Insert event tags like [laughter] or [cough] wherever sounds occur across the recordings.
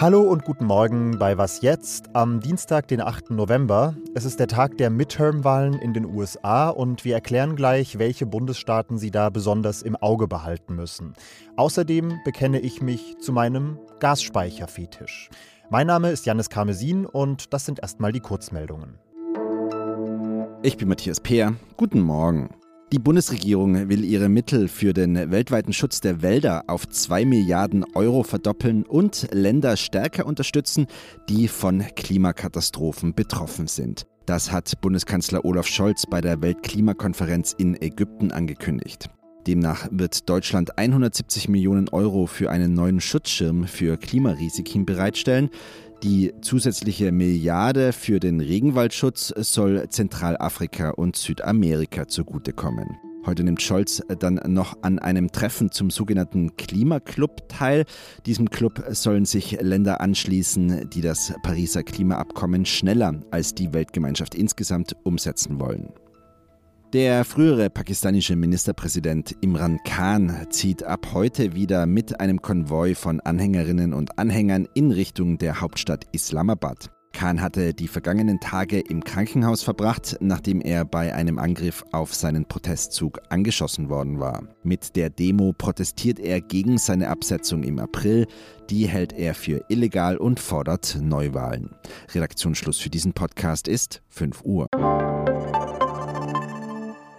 Hallo und guten Morgen bei Was jetzt am Dienstag, den 8. November. Es ist der Tag der Midterm-Wahlen in den USA und wir erklären gleich, welche Bundesstaaten Sie da besonders im Auge behalten müssen. Außerdem bekenne ich mich zu meinem Gasspeicherfetisch. Mein Name ist Janis Karmesin und das sind erstmal die Kurzmeldungen. Ich bin Matthias Peer. Guten Morgen. Die Bundesregierung will ihre Mittel für den weltweiten Schutz der Wälder auf 2 Milliarden Euro verdoppeln und Länder stärker unterstützen, die von Klimakatastrophen betroffen sind. Das hat Bundeskanzler Olaf Scholz bei der Weltklimakonferenz in Ägypten angekündigt. Demnach wird Deutschland 170 Millionen Euro für einen neuen Schutzschirm für Klimarisiken bereitstellen. Die zusätzliche Milliarde für den Regenwaldschutz soll Zentralafrika und Südamerika zugutekommen. Heute nimmt Scholz dann noch an einem Treffen zum sogenannten Klimaclub teil. Diesem Club sollen sich Länder anschließen, die das Pariser Klimaabkommen schneller als die Weltgemeinschaft insgesamt umsetzen wollen. Der frühere pakistanische Ministerpräsident Imran Khan zieht ab heute wieder mit einem Konvoi von Anhängerinnen und Anhängern in Richtung der Hauptstadt Islamabad. Khan hatte die vergangenen Tage im Krankenhaus verbracht, nachdem er bei einem Angriff auf seinen Protestzug angeschossen worden war. Mit der Demo protestiert er gegen seine Absetzung im April. Die hält er für illegal und fordert Neuwahlen. Redaktionsschluss für diesen Podcast ist 5 Uhr.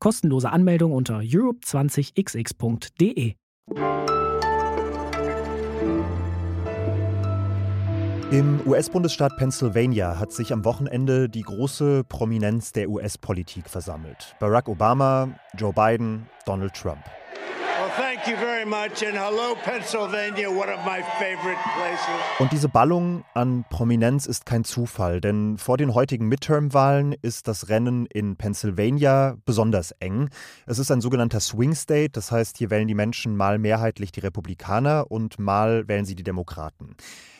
Kostenlose Anmeldung unter europe20xx.de. Im US-Bundesstaat Pennsylvania hat sich am Wochenende die große Prominenz der US-Politik versammelt. Barack Obama, Joe Biden, Donald Trump. Und diese Ballung an Prominenz ist kein Zufall, denn vor den heutigen Midterm-Wahlen ist das Rennen in Pennsylvania besonders eng. Es ist ein sogenannter Swing State, das heißt, hier wählen die Menschen mal mehrheitlich die Republikaner und mal wählen sie die Demokraten.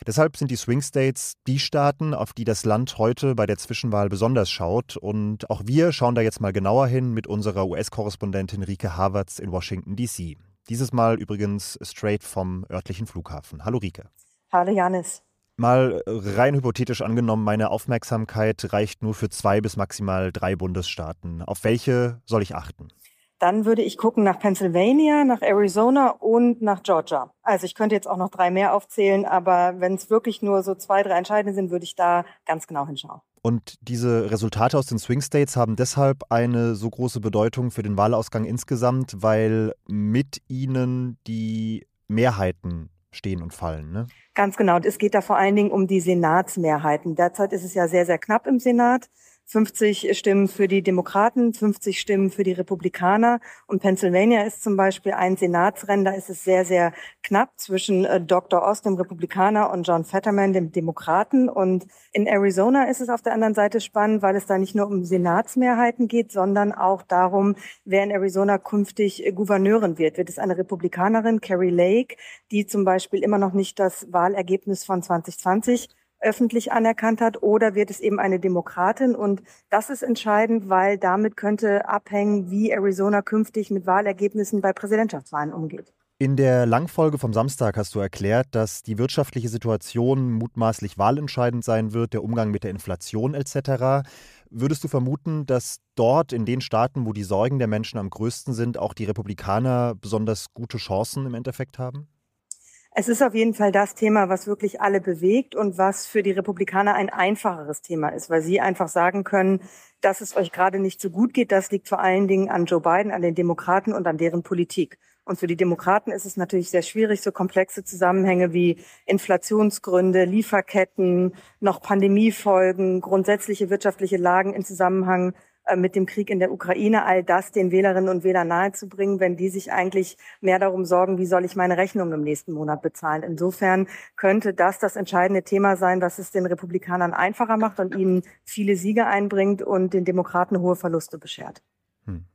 Deshalb sind die Swing States die Staaten, auf die das Land heute bei der Zwischenwahl besonders schaut. Und auch wir schauen da jetzt mal genauer hin mit unserer US-Korrespondentin Rike Havertz in Washington, D.C. Dieses Mal übrigens straight vom örtlichen Flughafen. Hallo Rike. Hallo Janis. Mal rein hypothetisch angenommen, meine Aufmerksamkeit reicht nur für zwei bis maximal drei Bundesstaaten. Auf welche soll ich achten? Dann würde ich gucken nach Pennsylvania, nach Arizona und nach Georgia. Also ich könnte jetzt auch noch drei mehr aufzählen, aber wenn es wirklich nur so zwei, drei entscheidende sind, würde ich da ganz genau hinschauen. Und diese Resultate aus den Swing States haben deshalb eine so große Bedeutung für den Wahlausgang insgesamt, weil mit ihnen die Mehrheiten stehen und fallen. Ne? Ganz genau. Es geht da vor allen Dingen um die Senatsmehrheiten. Derzeit ist es ja sehr, sehr knapp im Senat. 50 Stimmen für die Demokraten, 50 Stimmen für die Republikaner. Und Pennsylvania ist zum Beispiel ein Senatsrennen, da ist es sehr, sehr knapp zwischen äh, Dr. Oz, dem Republikaner, und John Fetterman, dem Demokraten. Und in Arizona ist es auf der anderen Seite spannend, weil es da nicht nur um Senatsmehrheiten geht, sondern auch darum, wer in Arizona künftig äh, Gouverneurin wird. Wird es eine Republikanerin, Carrie Lake, die zum Beispiel immer noch nicht das Wahlergebnis von 2020 öffentlich anerkannt hat oder wird es eben eine Demokratin? Und das ist entscheidend, weil damit könnte abhängen, wie Arizona künftig mit Wahlergebnissen bei Präsidentschaftswahlen umgeht. In der Langfolge vom Samstag hast du erklärt, dass die wirtschaftliche Situation mutmaßlich wahlentscheidend sein wird, der Umgang mit der Inflation etc. Würdest du vermuten, dass dort in den Staaten, wo die Sorgen der Menschen am größten sind, auch die Republikaner besonders gute Chancen im Endeffekt haben? Es ist auf jeden Fall das Thema, was wirklich alle bewegt und was für die Republikaner ein einfacheres Thema ist, weil sie einfach sagen können, dass es euch gerade nicht so gut geht. Das liegt vor allen Dingen an Joe Biden, an den Demokraten und an deren Politik. Und für die Demokraten ist es natürlich sehr schwierig, so komplexe Zusammenhänge wie Inflationsgründe, Lieferketten, noch Pandemiefolgen, grundsätzliche wirtschaftliche Lagen in Zusammenhang mit dem Krieg in der Ukraine, all das den Wählerinnen und Wählern nahezubringen, wenn die sich eigentlich mehr darum sorgen, wie soll ich meine Rechnung im nächsten Monat bezahlen. Insofern könnte das das entscheidende Thema sein, was es den Republikanern einfacher macht und ihnen viele Siege einbringt und den Demokraten hohe Verluste beschert. Hm.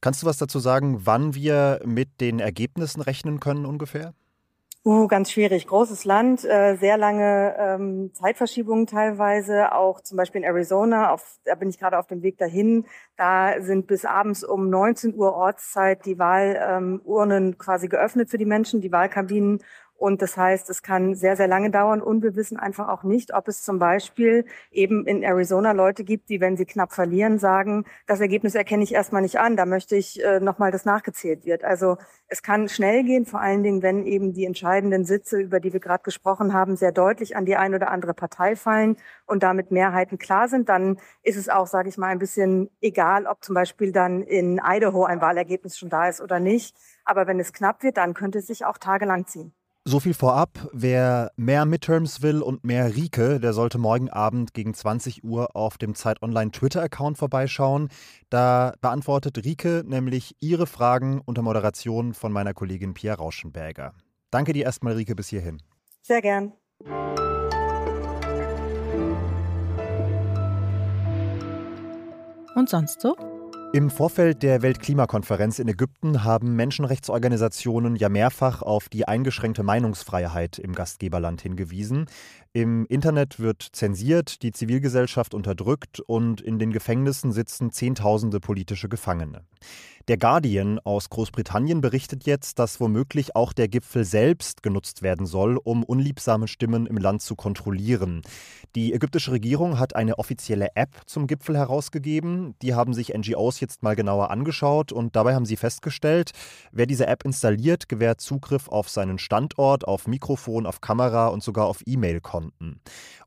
Kannst du was dazu sagen, wann wir mit den Ergebnissen rechnen können ungefähr? Uh, ganz schwierig. Großes Land, äh, sehr lange ähm, Zeitverschiebungen teilweise, auch zum Beispiel in Arizona, auf, da bin ich gerade auf dem Weg dahin. Da sind bis abends um 19 Uhr Ortszeit die Wahlurnen ähm, quasi geöffnet für die Menschen, die Wahlkabinen. Und das heißt, es kann sehr, sehr lange dauern und wir wissen einfach auch nicht, ob es zum Beispiel eben in Arizona Leute gibt, die, wenn sie knapp verlieren, sagen, das Ergebnis erkenne ich erstmal nicht an, da möchte ich äh, nochmal, dass nachgezählt wird. Also es kann schnell gehen, vor allen Dingen, wenn eben die entscheidenden Sitze, über die wir gerade gesprochen haben, sehr deutlich an die eine oder andere Partei fallen und damit Mehrheiten klar sind, dann ist es auch, sage ich mal, ein bisschen egal, ob zum Beispiel dann in Idaho ein Wahlergebnis schon da ist oder nicht. Aber wenn es knapp wird, dann könnte es sich auch tagelang ziehen. So viel vorab. Wer mehr Midterms will und mehr Rike, der sollte morgen Abend gegen 20 Uhr auf dem Zeit Online Twitter-Account vorbeischauen. Da beantwortet Rike nämlich ihre Fragen unter Moderation von meiner Kollegin Pia Rauschenberger. Danke dir erstmal, Rike, bis hierhin. Sehr gern. Und sonst so? Im Vorfeld der Weltklimakonferenz in Ägypten haben Menschenrechtsorganisationen ja mehrfach auf die eingeschränkte Meinungsfreiheit im Gastgeberland hingewiesen. Im Internet wird zensiert, die Zivilgesellschaft unterdrückt und in den Gefängnissen sitzen Zehntausende politische Gefangene. Der Guardian aus Großbritannien berichtet jetzt, dass womöglich auch der Gipfel selbst genutzt werden soll, um unliebsame Stimmen im Land zu kontrollieren. Die ägyptische Regierung hat eine offizielle App zum Gipfel herausgegeben. Die haben sich NGOs jetzt mal genauer angeschaut und dabei haben sie festgestellt, wer diese App installiert, gewährt Zugriff auf seinen Standort, auf Mikrofon, auf Kamera und sogar auf E-Mail-Konten.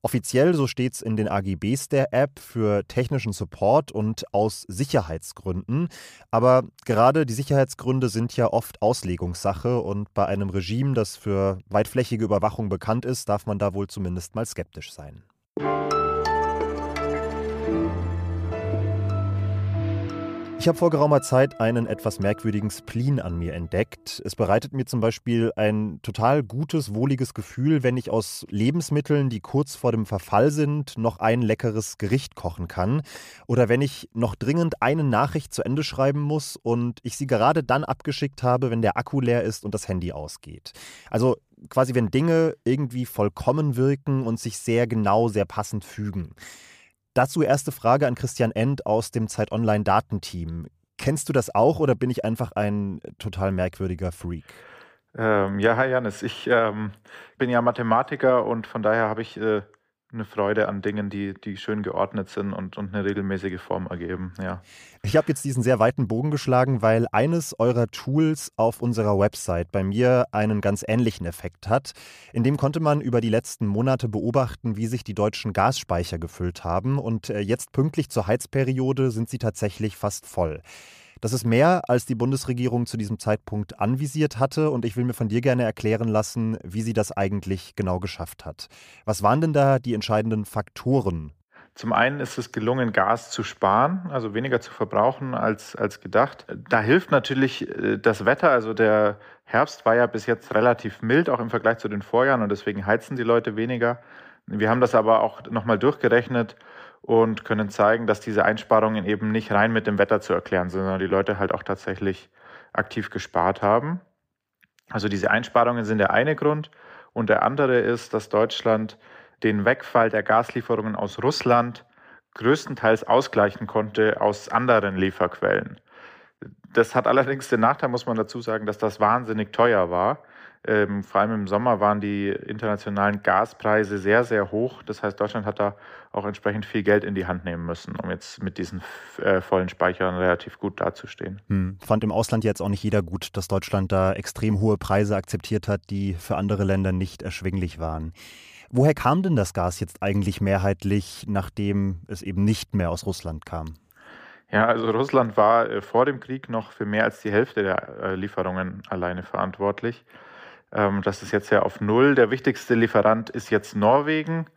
Offiziell, so steht es in den AGBs der App, für technischen Support und aus Sicherheitsgründen. Aber gerade die Sicherheitsgründe sind ja oft Auslegungssache und bei einem Regime, das für weitflächige Überwachung bekannt ist, darf man da wohl zumindest mal skeptisch sein. Ich habe vor geraumer Zeit einen etwas merkwürdigen Spleen an mir entdeckt. Es bereitet mir zum Beispiel ein total gutes, wohliges Gefühl, wenn ich aus Lebensmitteln, die kurz vor dem Verfall sind, noch ein leckeres Gericht kochen kann. Oder wenn ich noch dringend eine Nachricht zu Ende schreiben muss und ich sie gerade dann abgeschickt habe, wenn der Akku leer ist und das Handy ausgeht. Also quasi, wenn Dinge irgendwie vollkommen wirken und sich sehr genau, sehr passend fügen. Dazu erste Frage an Christian End aus dem Zeit Online Datenteam. Kennst du das auch oder bin ich einfach ein total merkwürdiger Freak? Ähm, ja, hi Janis, ich ähm, bin ja Mathematiker und von daher habe ich äh, eine Freude an Dingen, die, die schön geordnet sind und, und eine regelmäßige Form ergeben. Ja. Ich habe jetzt diesen sehr weiten Bogen geschlagen, weil eines eurer Tools auf unserer Website bei mir einen ganz ähnlichen Effekt hat. In dem konnte man über die letzten Monate beobachten, wie sich die deutschen Gasspeicher gefüllt haben. Und äh, jetzt pünktlich zur Heizperiode sind sie tatsächlich fast voll. Das ist mehr, als die Bundesregierung zu diesem Zeitpunkt anvisiert hatte. Und ich will mir von dir gerne erklären lassen, wie sie das eigentlich genau geschafft hat. Was waren denn da die entscheidenden Faktoren? Zum einen ist es gelungen, Gas zu sparen, also weniger zu verbrauchen als, als gedacht. Da hilft natürlich äh, das Wetter. Also der Herbst war ja bis jetzt relativ mild, auch im Vergleich zu den Vorjahren. Und deswegen heizen die Leute weniger. Wir haben das aber auch nochmal durchgerechnet und können zeigen, dass diese Einsparungen eben nicht rein mit dem Wetter zu erklären sind, sondern die Leute halt auch tatsächlich aktiv gespart haben. Also diese Einsparungen sind der eine Grund. Und der andere ist, dass Deutschland den Wegfall der Gaslieferungen aus Russland größtenteils ausgleichen konnte aus anderen Lieferquellen. Das hat allerdings den Nachteil, muss man dazu sagen, dass das wahnsinnig teuer war. Ähm, vor allem im Sommer waren die internationalen Gaspreise sehr, sehr hoch. Das heißt, Deutschland hat da auch entsprechend viel Geld in die Hand nehmen müssen, um jetzt mit diesen äh, vollen Speichern relativ gut dazustehen. Hm. Fand im Ausland jetzt auch nicht jeder gut, dass Deutschland da extrem hohe Preise akzeptiert hat, die für andere Länder nicht erschwinglich waren. Woher kam denn das Gas jetzt eigentlich mehrheitlich, nachdem es eben nicht mehr aus Russland kam? Ja, also Russland war äh, vor dem Krieg noch für mehr als die Hälfte der äh, Lieferungen alleine verantwortlich. Ähm, das ist jetzt ja auf Null. Der wichtigste Lieferant ist jetzt Norwegen.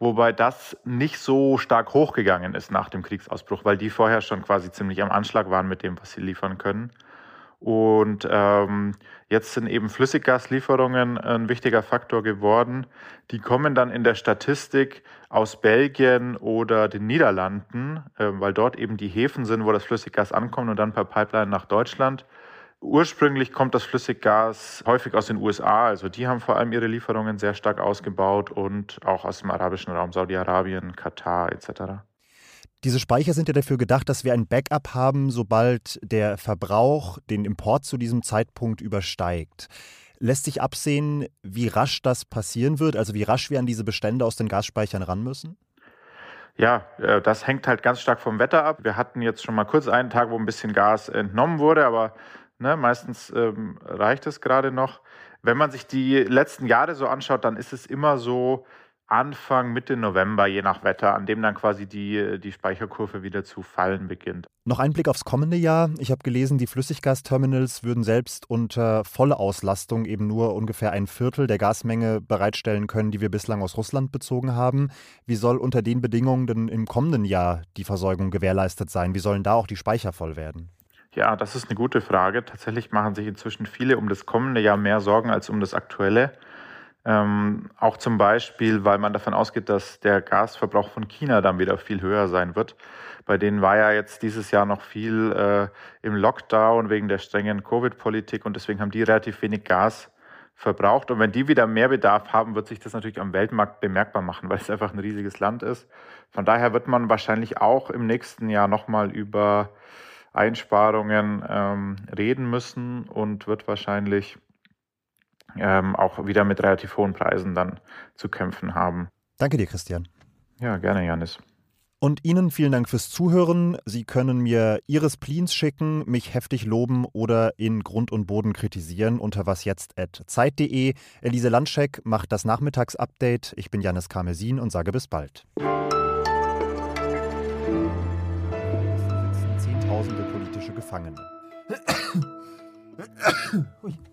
wobei das nicht so stark hochgegangen ist nach dem Kriegsausbruch, weil die vorher schon quasi ziemlich am Anschlag waren mit dem, was sie liefern können. Und ähm, jetzt sind eben Flüssiggaslieferungen ein wichtiger Faktor geworden. Die kommen dann in der Statistik aus Belgien oder den Niederlanden, äh, weil dort eben die Häfen sind, wo das Flüssiggas ankommt und dann per Pipeline nach Deutschland. Ursprünglich kommt das Flüssiggas häufig aus den USA, also die haben vor allem ihre Lieferungen sehr stark ausgebaut und auch aus dem arabischen Raum, Saudi-Arabien, Katar etc. Diese Speicher sind ja dafür gedacht, dass wir ein Backup haben, sobald der Verbrauch den Import zu diesem Zeitpunkt übersteigt. Lässt sich absehen, wie rasch das passieren wird, also wie rasch wir an diese Bestände aus den Gasspeichern ran müssen? Ja, äh, das hängt halt ganz stark vom Wetter ab. Wir hatten jetzt schon mal kurz einen Tag, wo ein bisschen Gas entnommen wurde, aber ne, meistens ähm, reicht es gerade noch. Wenn man sich die letzten Jahre so anschaut, dann ist es immer so, Anfang, Mitte November, je nach Wetter, an dem dann quasi die, die Speicherkurve wieder zu fallen beginnt. Noch ein Blick aufs kommende Jahr. Ich habe gelesen, die Flüssiggasterminals würden selbst unter voller Auslastung eben nur ungefähr ein Viertel der Gasmenge bereitstellen können, die wir bislang aus Russland bezogen haben. Wie soll unter den Bedingungen denn im kommenden Jahr die Versorgung gewährleistet sein? Wie sollen da auch die Speicher voll werden? Ja, das ist eine gute Frage. Tatsächlich machen sich inzwischen viele um das kommende Jahr mehr Sorgen als um das aktuelle. Ähm, auch zum Beispiel, weil man davon ausgeht, dass der Gasverbrauch von China dann wieder viel höher sein wird. Bei denen war ja jetzt dieses Jahr noch viel äh, im Lockdown wegen der strengen Covid-Politik und deswegen haben die relativ wenig Gas verbraucht. Und wenn die wieder mehr Bedarf haben, wird sich das natürlich am Weltmarkt bemerkbar machen, weil es einfach ein riesiges Land ist. Von daher wird man wahrscheinlich auch im nächsten Jahr nochmal über Einsparungen ähm, reden müssen und wird wahrscheinlich ähm, auch wieder mit relativ hohen Preisen dann zu kämpfen haben. Danke dir, Christian. Ja, gerne, Janis. Und Ihnen vielen Dank fürs Zuhören. Sie können mir Ihres Spleens schicken, mich heftig loben oder in Grund und Boden kritisieren unter wasjetzt.zeit.de. Elise Landscheck macht das Nachmittagsupdate. Ich bin Janis Karmesin und sage bis bald. Zehntausende politische Gefangene. [coughs]